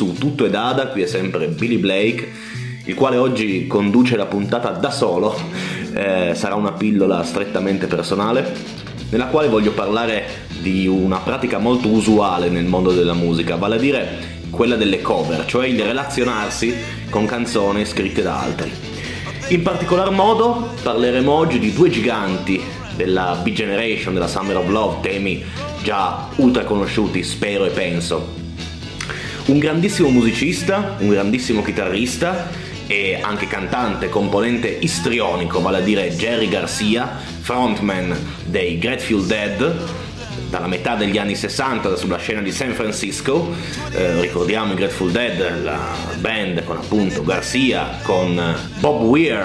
su Tutto e Dada, qui è sempre Billy Blake, il quale oggi conduce la puntata da solo, eh, sarà una pillola strettamente personale, nella quale voglio parlare di una pratica molto usuale nel mondo della musica, vale a dire quella delle cover, cioè il relazionarsi con canzoni scritte da altri. In particolar modo parleremo oggi di due giganti della B-Generation, della Summer of Love, temi già ultra conosciuti, spero e penso. Un grandissimo musicista, un grandissimo chitarrista e anche cantante, componente istrionico, vale a dire Jerry Garcia, frontman dei Grateful Dead, dalla metà degli anni 60 sulla scena di San Francisco, eh, ricordiamo i Grateful Dead, la band con appunto Garcia, con Bob Weir,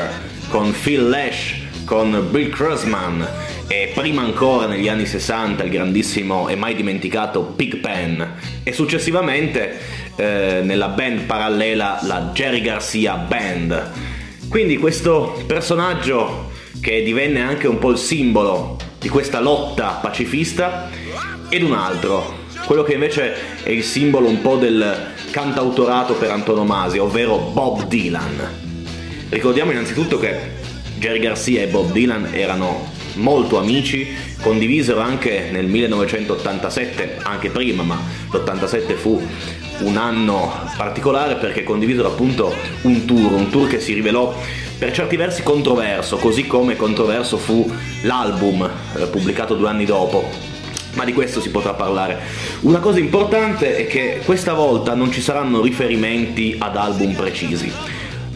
con Phil Lash, con Bill Krusman e prima ancora negli anni 60 il grandissimo e mai dimenticato Pigpen e successivamente eh, nella band parallela la Jerry Garcia Band. Quindi questo personaggio che divenne anche un po' il simbolo di questa lotta pacifista ed un altro, quello che invece è il simbolo un po' del cantautorato per antonomasia, ovvero Bob Dylan. Ricordiamo innanzitutto che Jerry Garcia e Bob Dylan erano molto amici, condivisero anche nel 1987, anche prima, ma l'87 fu un anno particolare perché condivisero appunto un tour, un tour che si rivelò per certi versi controverso, così come controverso fu l'album eh, pubblicato due anni dopo, ma di questo si potrà parlare. Una cosa importante è che questa volta non ci saranno riferimenti ad album precisi.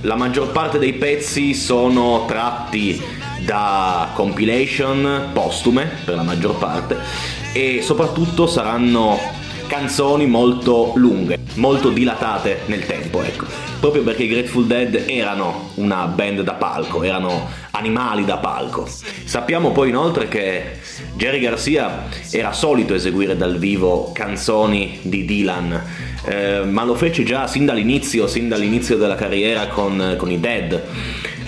La maggior parte dei pezzi sono tratti da compilation postume, per la maggior parte, e soprattutto saranno canzoni molto lunghe, molto dilatate nel tempo, ecco. Proprio perché i Grateful Dead erano una band da palco, erano animali da palco. Sappiamo poi inoltre che Jerry Garcia era solito eseguire dal vivo canzoni di Dylan, eh, ma lo fece già sin dall'inizio, sin dall'inizio della carriera con, con i Dead.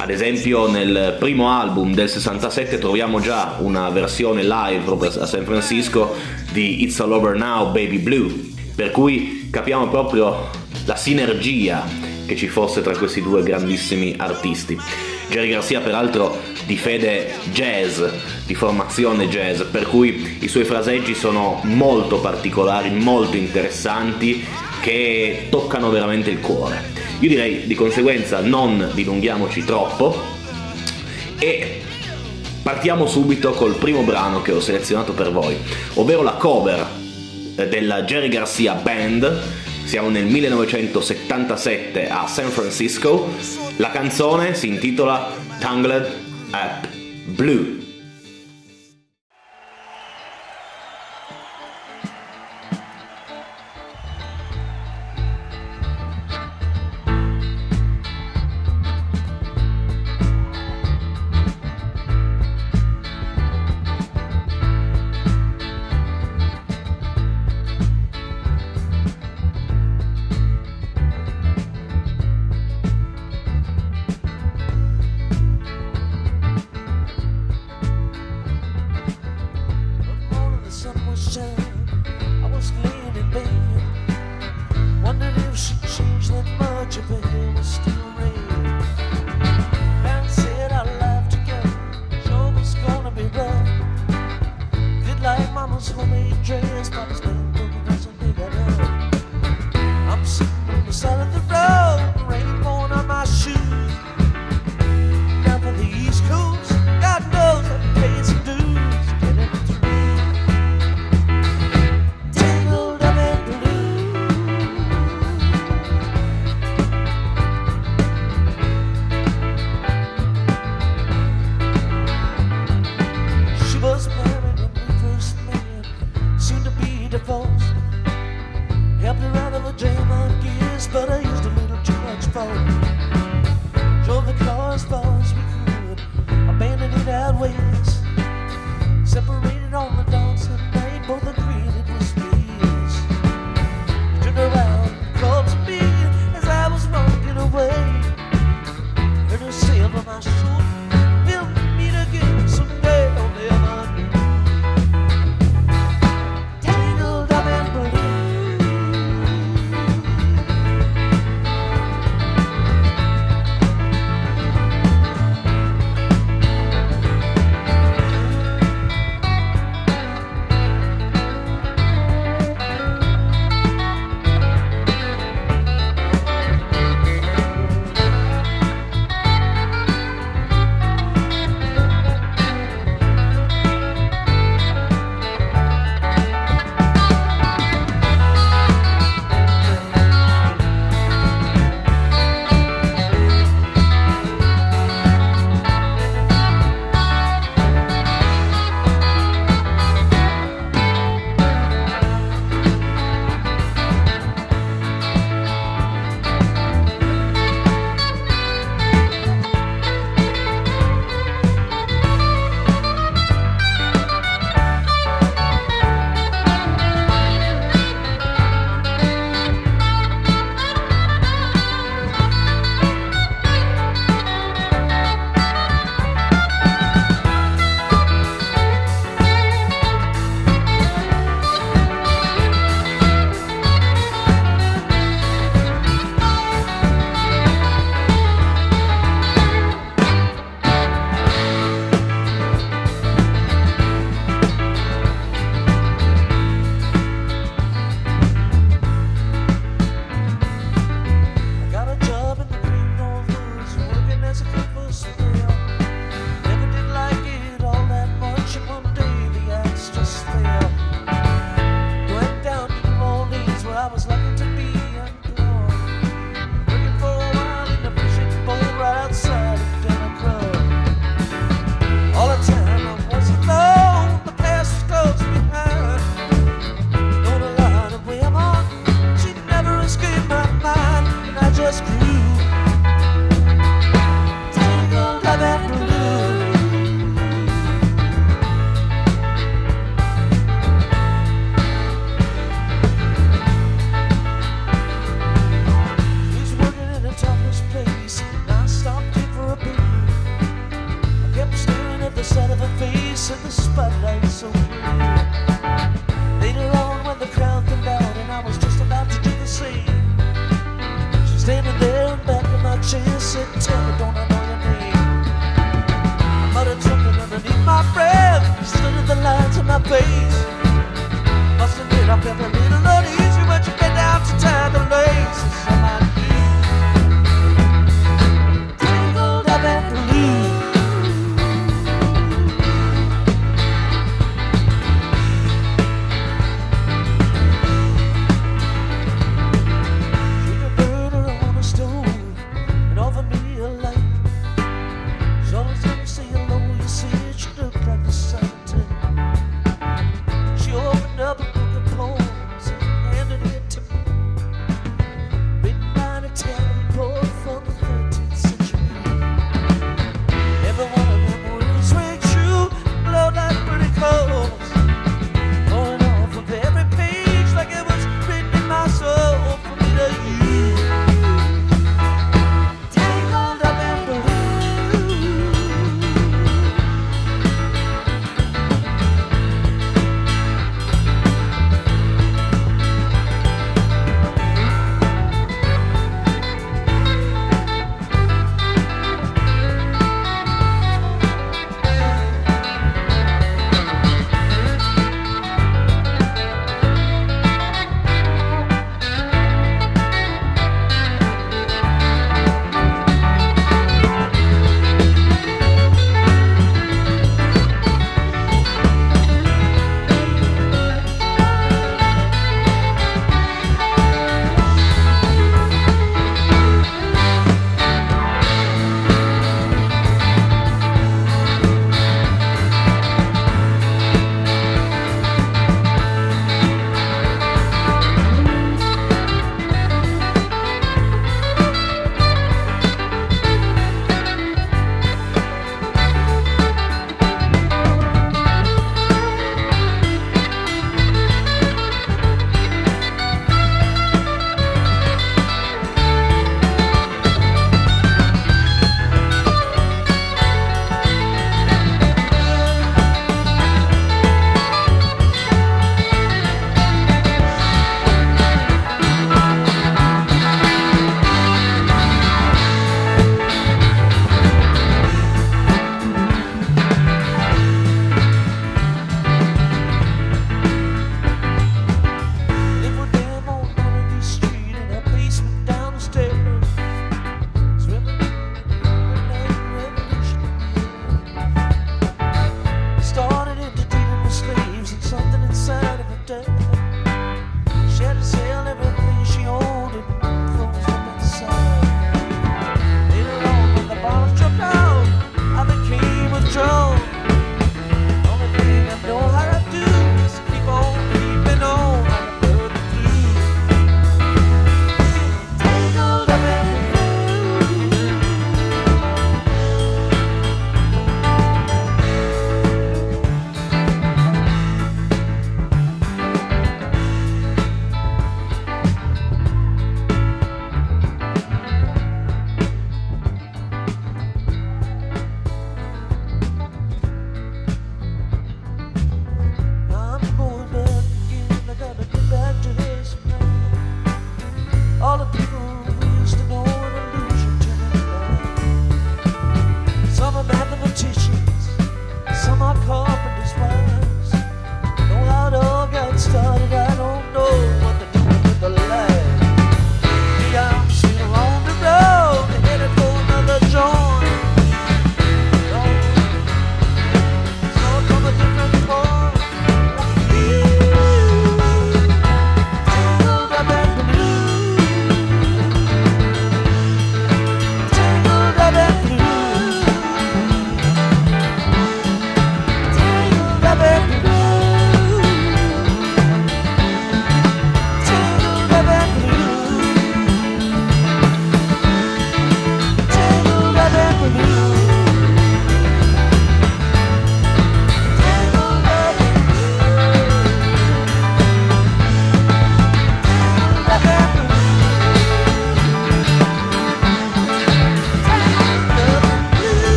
Ad esempio nel primo album del 67 troviamo già una versione live proprio a San Francisco di It's All Over Now Baby Blue, per cui capiamo proprio la sinergia che ci fosse tra questi due grandissimi artisti. Jerry Garcia peraltro di fede jazz, di formazione jazz, per cui i suoi fraseggi sono molto particolari, molto interessanti, che toccano veramente il cuore. Io direi di conseguenza non dilunghiamoci troppo e partiamo subito col primo brano che ho selezionato per voi, ovvero la cover della Jerry Garcia Band siamo nel 1977 a San Francisco. La canzone si intitola Tangled Up Blue.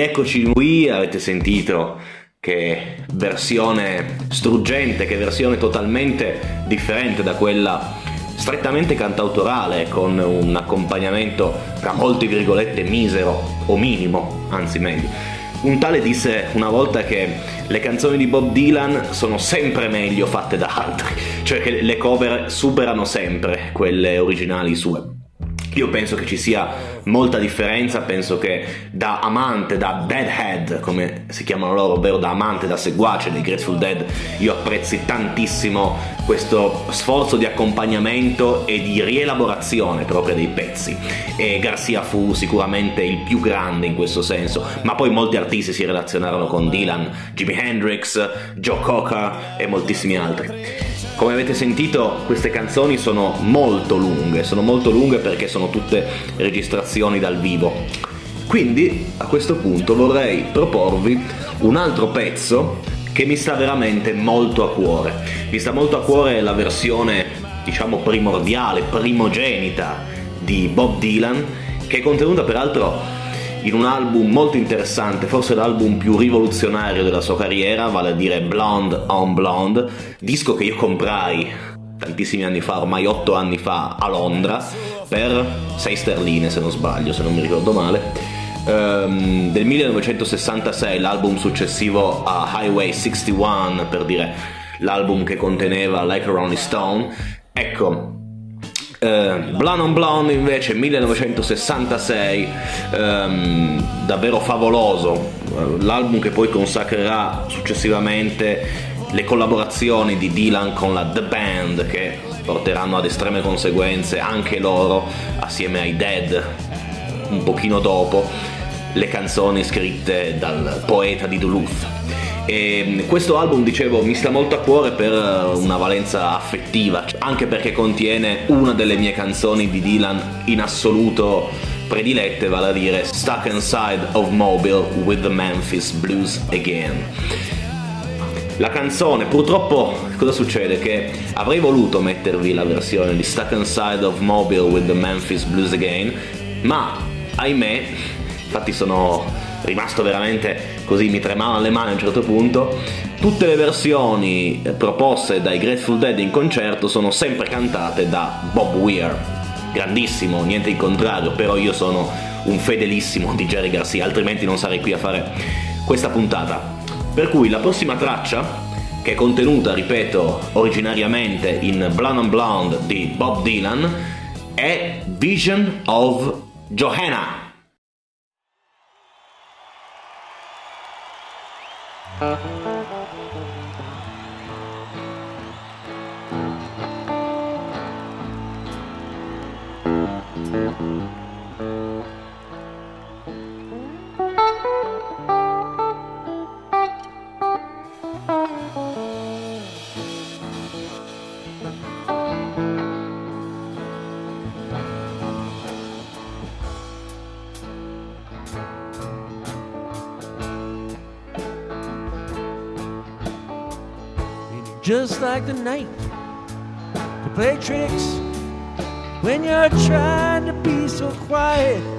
Rieccoci qui, avete sentito che versione struggente, che versione totalmente differente da quella strettamente cantautorale con un accompagnamento tra molte virgolette misero o minimo, anzi meglio. Un tale disse una volta che le canzoni di Bob Dylan sono sempre meglio fatte da altri, cioè che le cover superano sempre quelle originali sue. Io penso che ci sia molta differenza, penso che da amante, da deadhead, come si chiamano loro, ovvero da amante, da seguace dei Grateful Dead, io apprezzi tantissimo questo sforzo di accompagnamento e di rielaborazione proprio dei pezzi. E Garcia fu sicuramente il più grande in questo senso, ma poi molti artisti si relazionarono con Dylan, Jimi Hendrix, Joe Cocker e moltissimi altri. Come avete sentito queste canzoni sono molto lunghe, sono molto lunghe perché sono tutte registrazioni dal vivo. Quindi a questo punto vorrei proporvi un altro pezzo che mi sta veramente molto a cuore. Mi sta molto a cuore la versione, diciamo, primordiale, primogenita di Bob Dylan, che è contenuta peraltro in un album molto interessante, forse l'album più rivoluzionario della sua carriera, vale a dire Blonde on Blonde, disco che io comprai tantissimi anni fa, ormai otto anni fa, a Londra, per 6 sterline se non sbaglio, se non mi ricordo male. Um, del 1966, l'album successivo a Highway 61, per dire l'album che conteneva Like a Rolling Stone. Ecco, Uh, Blonde on Blonde invece 1966, um, ehm, davvero favoloso, uh, l'album che poi consacrerà successivamente le collaborazioni di Dylan con la The Band che porteranno ad estreme conseguenze anche loro assieme ai Dead un pochino dopo le canzoni scritte dal poeta di Duluth. E questo album, dicevo, mi sta molto a cuore per una valenza affettiva, anche perché contiene una delle mie canzoni di Dylan in assoluto predilette, vale a dire Stuck Inside of Mobile with the Memphis Blues Again. La canzone, purtroppo, cosa succede? Che avrei voluto mettervi la versione di Stuck Inside of Mobile with the Memphis Blues Again, ma ahimè, infatti sono rimasto veramente così, mi tremavano le mani a un certo punto. Tutte le versioni proposte dai Grateful Dead in concerto sono sempre cantate da Bob Weir, grandissimo, niente in contrario, però io sono un fedelissimo di Jerry Garcia, altrimenti non sarei qui a fare questa puntata. Per cui la prossima traccia, che è contenuta, ripeto, originariamente in Blonde on Blonde di Bob Dylan, è Vision of Johanna. Uh-huh. Just like the night to play tricks when you're trying to be so quiet.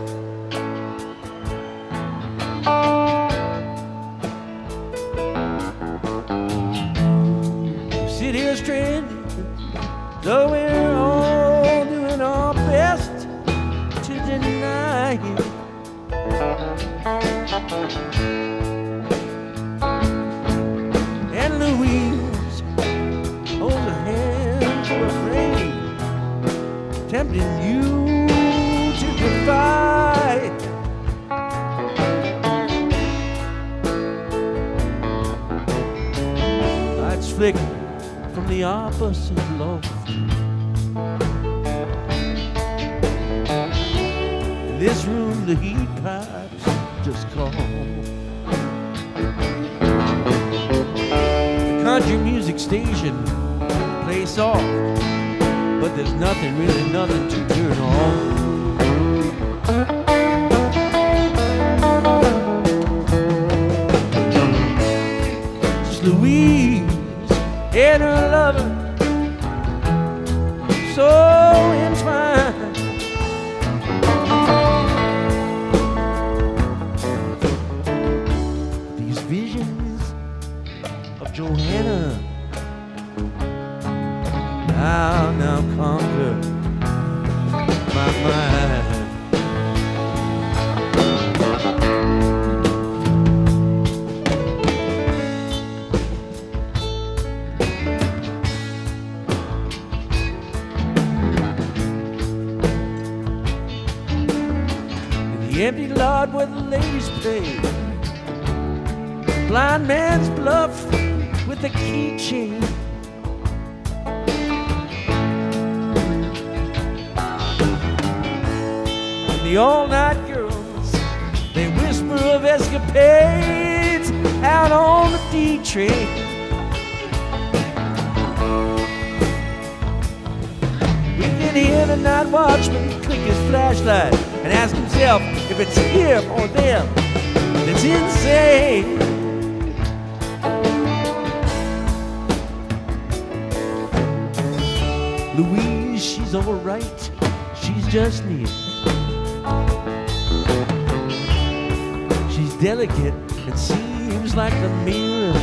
Opposite loft. In this room, the heat pipes just call. The country music station plays soft but there's nothing, really nothing to turn on. Louise and her the all-night girls, they whisper of escapades out on the D train. We can hear the night watchman click his flashlight and ask himself if it's him or them. It's insane. She's alright. She's just near. She's delicate and seems like a mirror.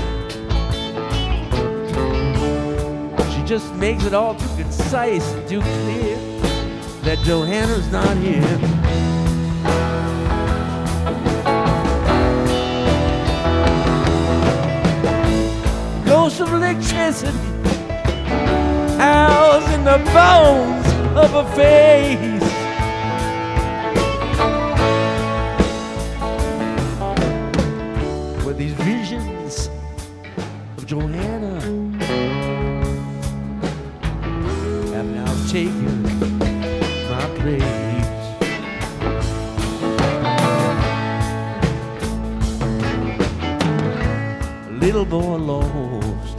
She just makes it all too concise and too clear that Johanna's not here. Ghost of electricity housed in the bones of a face. Were these visions of Johanna have now taken my place? Little boy lost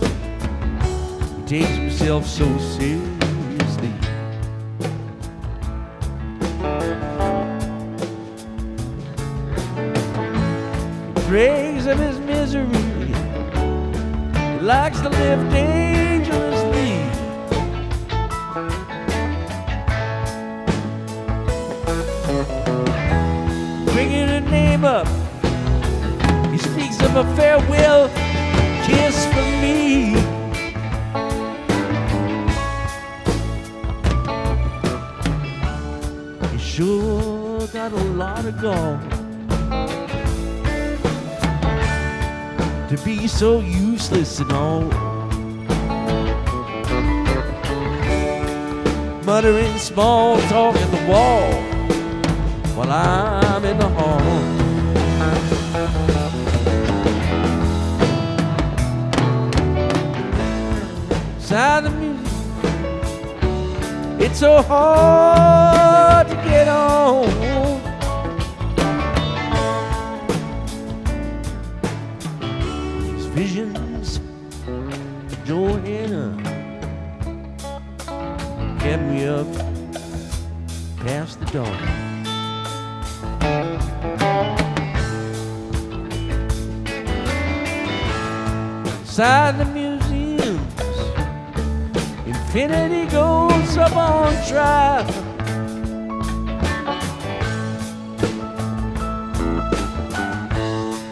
he takes himself so seriously. He of his misery. He likes to live dangerously. Bringing her name up, he speaks of a farewell kiss for me. He sure got a lot of gall to be so useless and all. Muttering small talk in the wall while I'm in the hall. Side the music. It's so hard Inside the museums, infinity goes up on trial.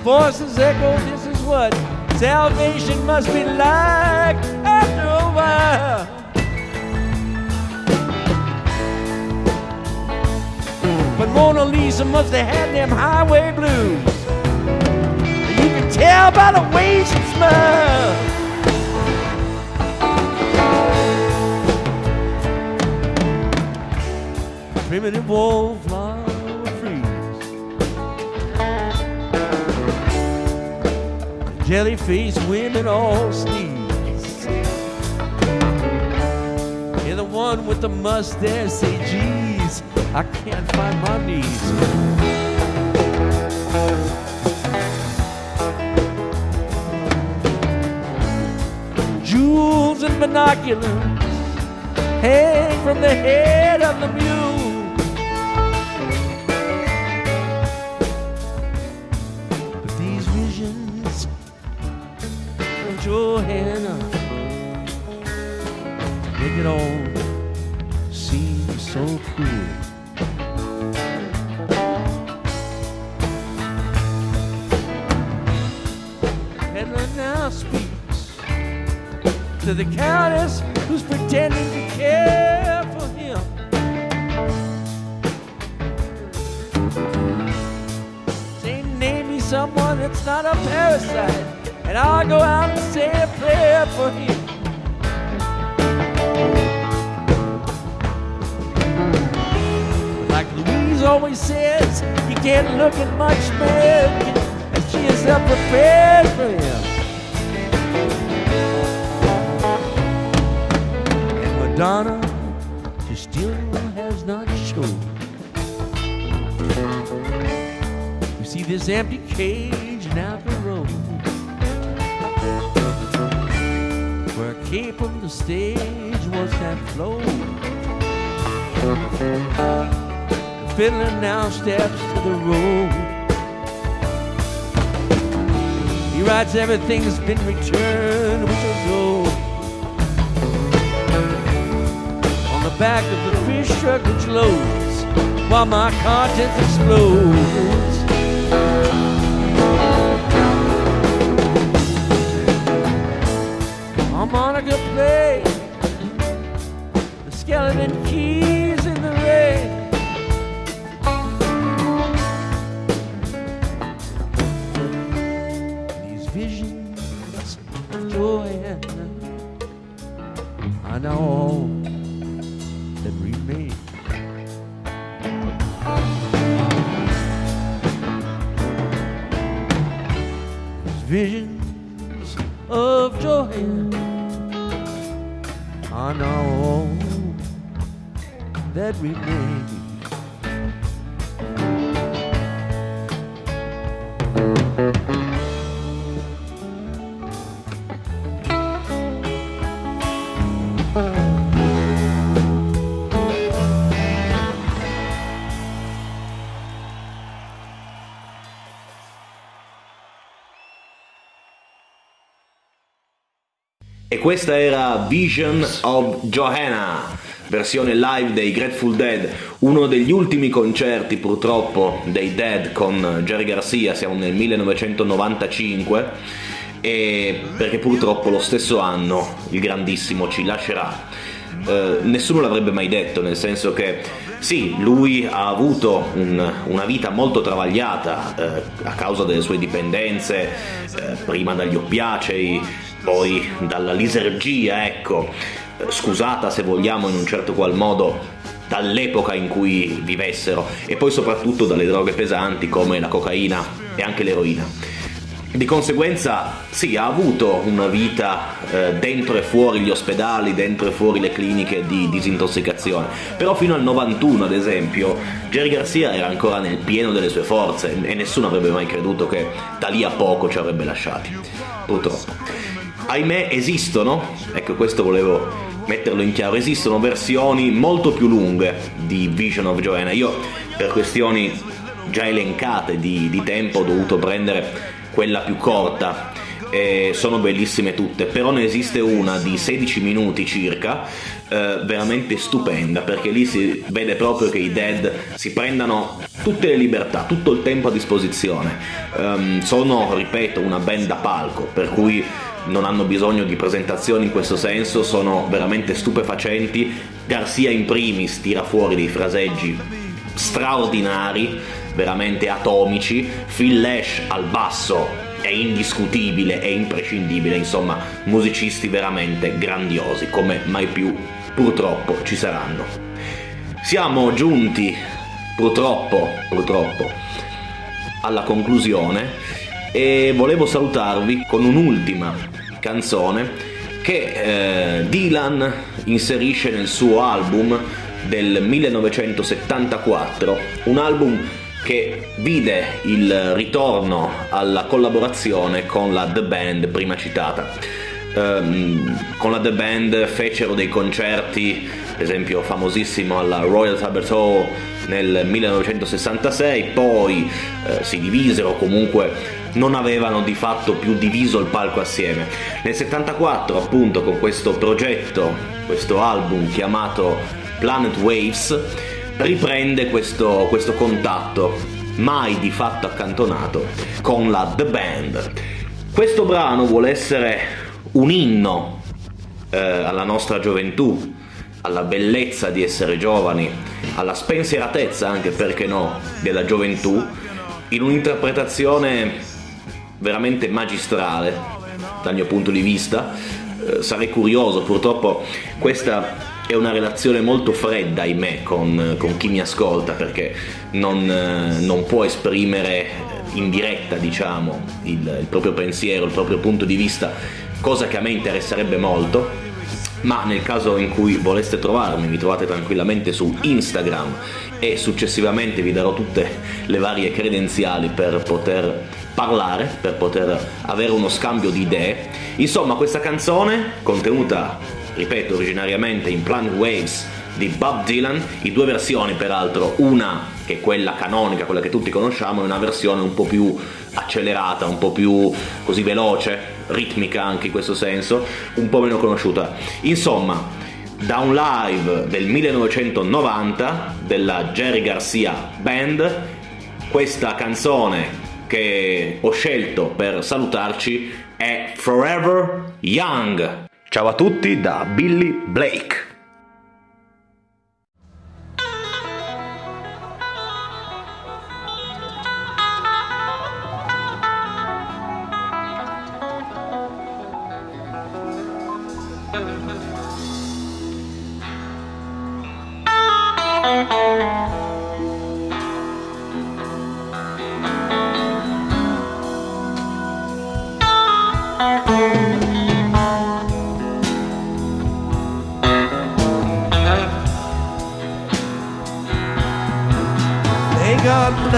Voices echo, this is what salvation must be like after a while. But Mona Lisa must have had them highway blues. Tell by the way she smiles. Primitive wallflower freeze. Jelly-faced women all sneeze. You're the one with the mustache. Say, geez, I can't find my knees. Binoculars hang from the head of the mule. the countess who's pretending to care for him. Say, name me someone that's not a parasite, and I'll go out and say a prayer for him. Like Louise always says, you can't look at much man, and she is up prepared for him. Madonna, she still has not shown. You see this empty cage now the road where a cape on the stage was that flow. The fiddler now steps to the road. He writes everything's been returned back of the fish truck which loads while my conscience explodes. Visions of joy are now all that remain. E questa era Vision of Johanna, versione live dei Grateful Dead, uno degli ultimi concerti purtroppo dei Dead con Jerry Garcia, siamo nel 1995, e perché purtroppo lo stesso anno il grandissimo ci lascerà. Eh, nessuno l'avrebbe mai detto, nel senso che sì, lui ha avuto un- una vita molto travagliata eh, a causa delle sue dipendenze, eh, prima dagli oppiacei, poi dalla lisergia, ecco, scusata se vogliamo in un certo qual modo dall'epoca in cui vivessero e poi soprattutto dalle droghe pesanti come la cocaina e anche l'eroina. Di conseguenza, sì, ha avuto una vita eh, dentro e fuori gli ospedali, dentro e fuori le cliniche di disintossicazione. Però fino al 91, ad esempio, Jerry Garcia era ancora nel pieno delle sue forze e nessuno avrebbe mai creduto che da lì a poco ci avrebbe lasciati. Purtroppo. Ahimè, esistono, ecco questo volevo metterlo in chiaro, esistono versioni molto più lunghe di Vision of Joanna. Io, per questioni già elencate di, di tempo, ho dovuto prendere quella più corta. E sono bellissime tutte, però ne esiste una di 16 minuti circa, eh, veramente stupenda, perché lì si vede proprio che i Dead si prendano tutte le libertà, tutto il tempo a disposizione. Ehm, sono, ripeto, una band da palco, per cui non hanno bisogno di presentazioni in questo senso, sono veramente stupefacenti. Garcia in primis tira fuori dei fraseggi straordinari, veramente atomici. Phil Lash al basso è indiscutibile, è imprescindibile, insomma, musicisti veramente grandiosi, come mai più purtroppo ci saranno. Siamo giunti, purtroppo, purtroppo, alla conclusione e volevo salutarvi con un'ultima canzone che eh, Dylan inserisce nel suo album del 1974, un album che vide il ritorno alla collaborazione con la The Band prima citata. Ehm, con la The Band fecero dei concerti, ad esempio famosissimo alla Royal Albert Hall nel 1966, poi eh, si divisero, comunque non avevano di fatto più diviso il palco assieme. Nel 74 appunto con questo progetto, questo album chiamato Planet Waves, riprende questo, questo contatto, mai di fatto accantonato, con la The Band. Questo brano vuole essere un inno eh, alla nostra gioventù, alla bellezza di essere giovani, alla spensieratezza anche perché no della gioventù in un'interpretazione veramente magistrale dal mio punto di vista. Eh, sarei curioso, purtroppo questa è una relazione molto fredda, ahimè, con, con chi mi ascolta perché non, eh, non, può esprimere in diretta, diciamo, il, il proprio pensiero, il proprio punto di vista, cosa che a me interesserebbe molto ma nel caso in cui voleste trovarmi mi trovate tranquillamente su Instagram e successivamente vi darò tutte le varie credenziali per poter parlare, per poter avere uno scambio di idee. Insomma, questa canzone, contenuta, ripeto, originariamente in Planet Waves di Bob Dylan, in due versioni peraltro, una che è quella canonica, quella che tutti conosciamo, e una versione un po' più accelerata, un po' più così veloce, ritmica anche in questo senso, un po' meno conosciuta. Insomma, da un live del 1990 della Jerry Garcia Band, questa canzone che ho scelto per salutarci è Forever Young. Ciao a tutti da Billy Blake.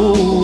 amor.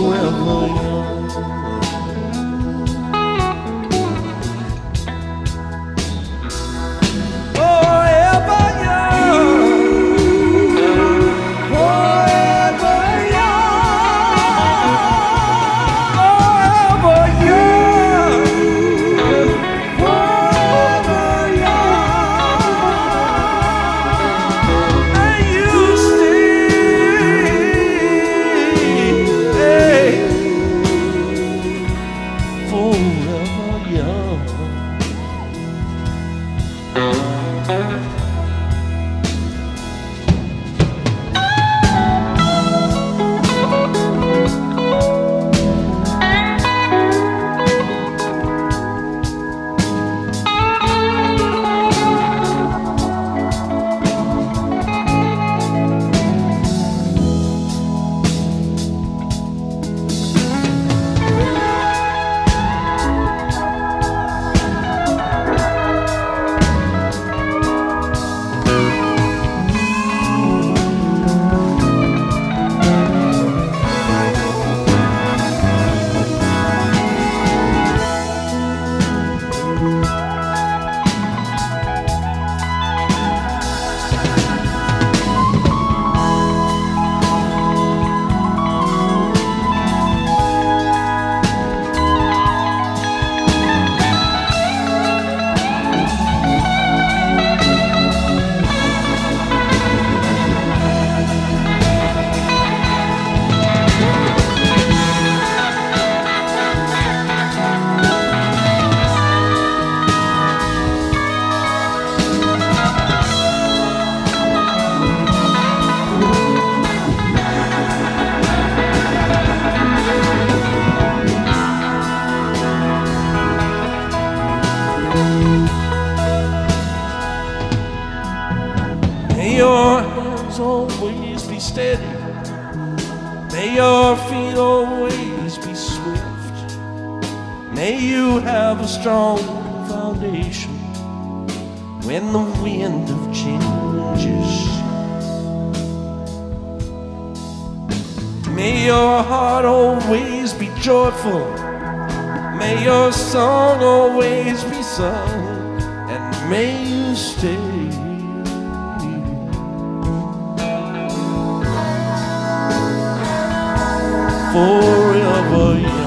May your heart always be joyful. May your song always be sung. And may you stay. Forever young.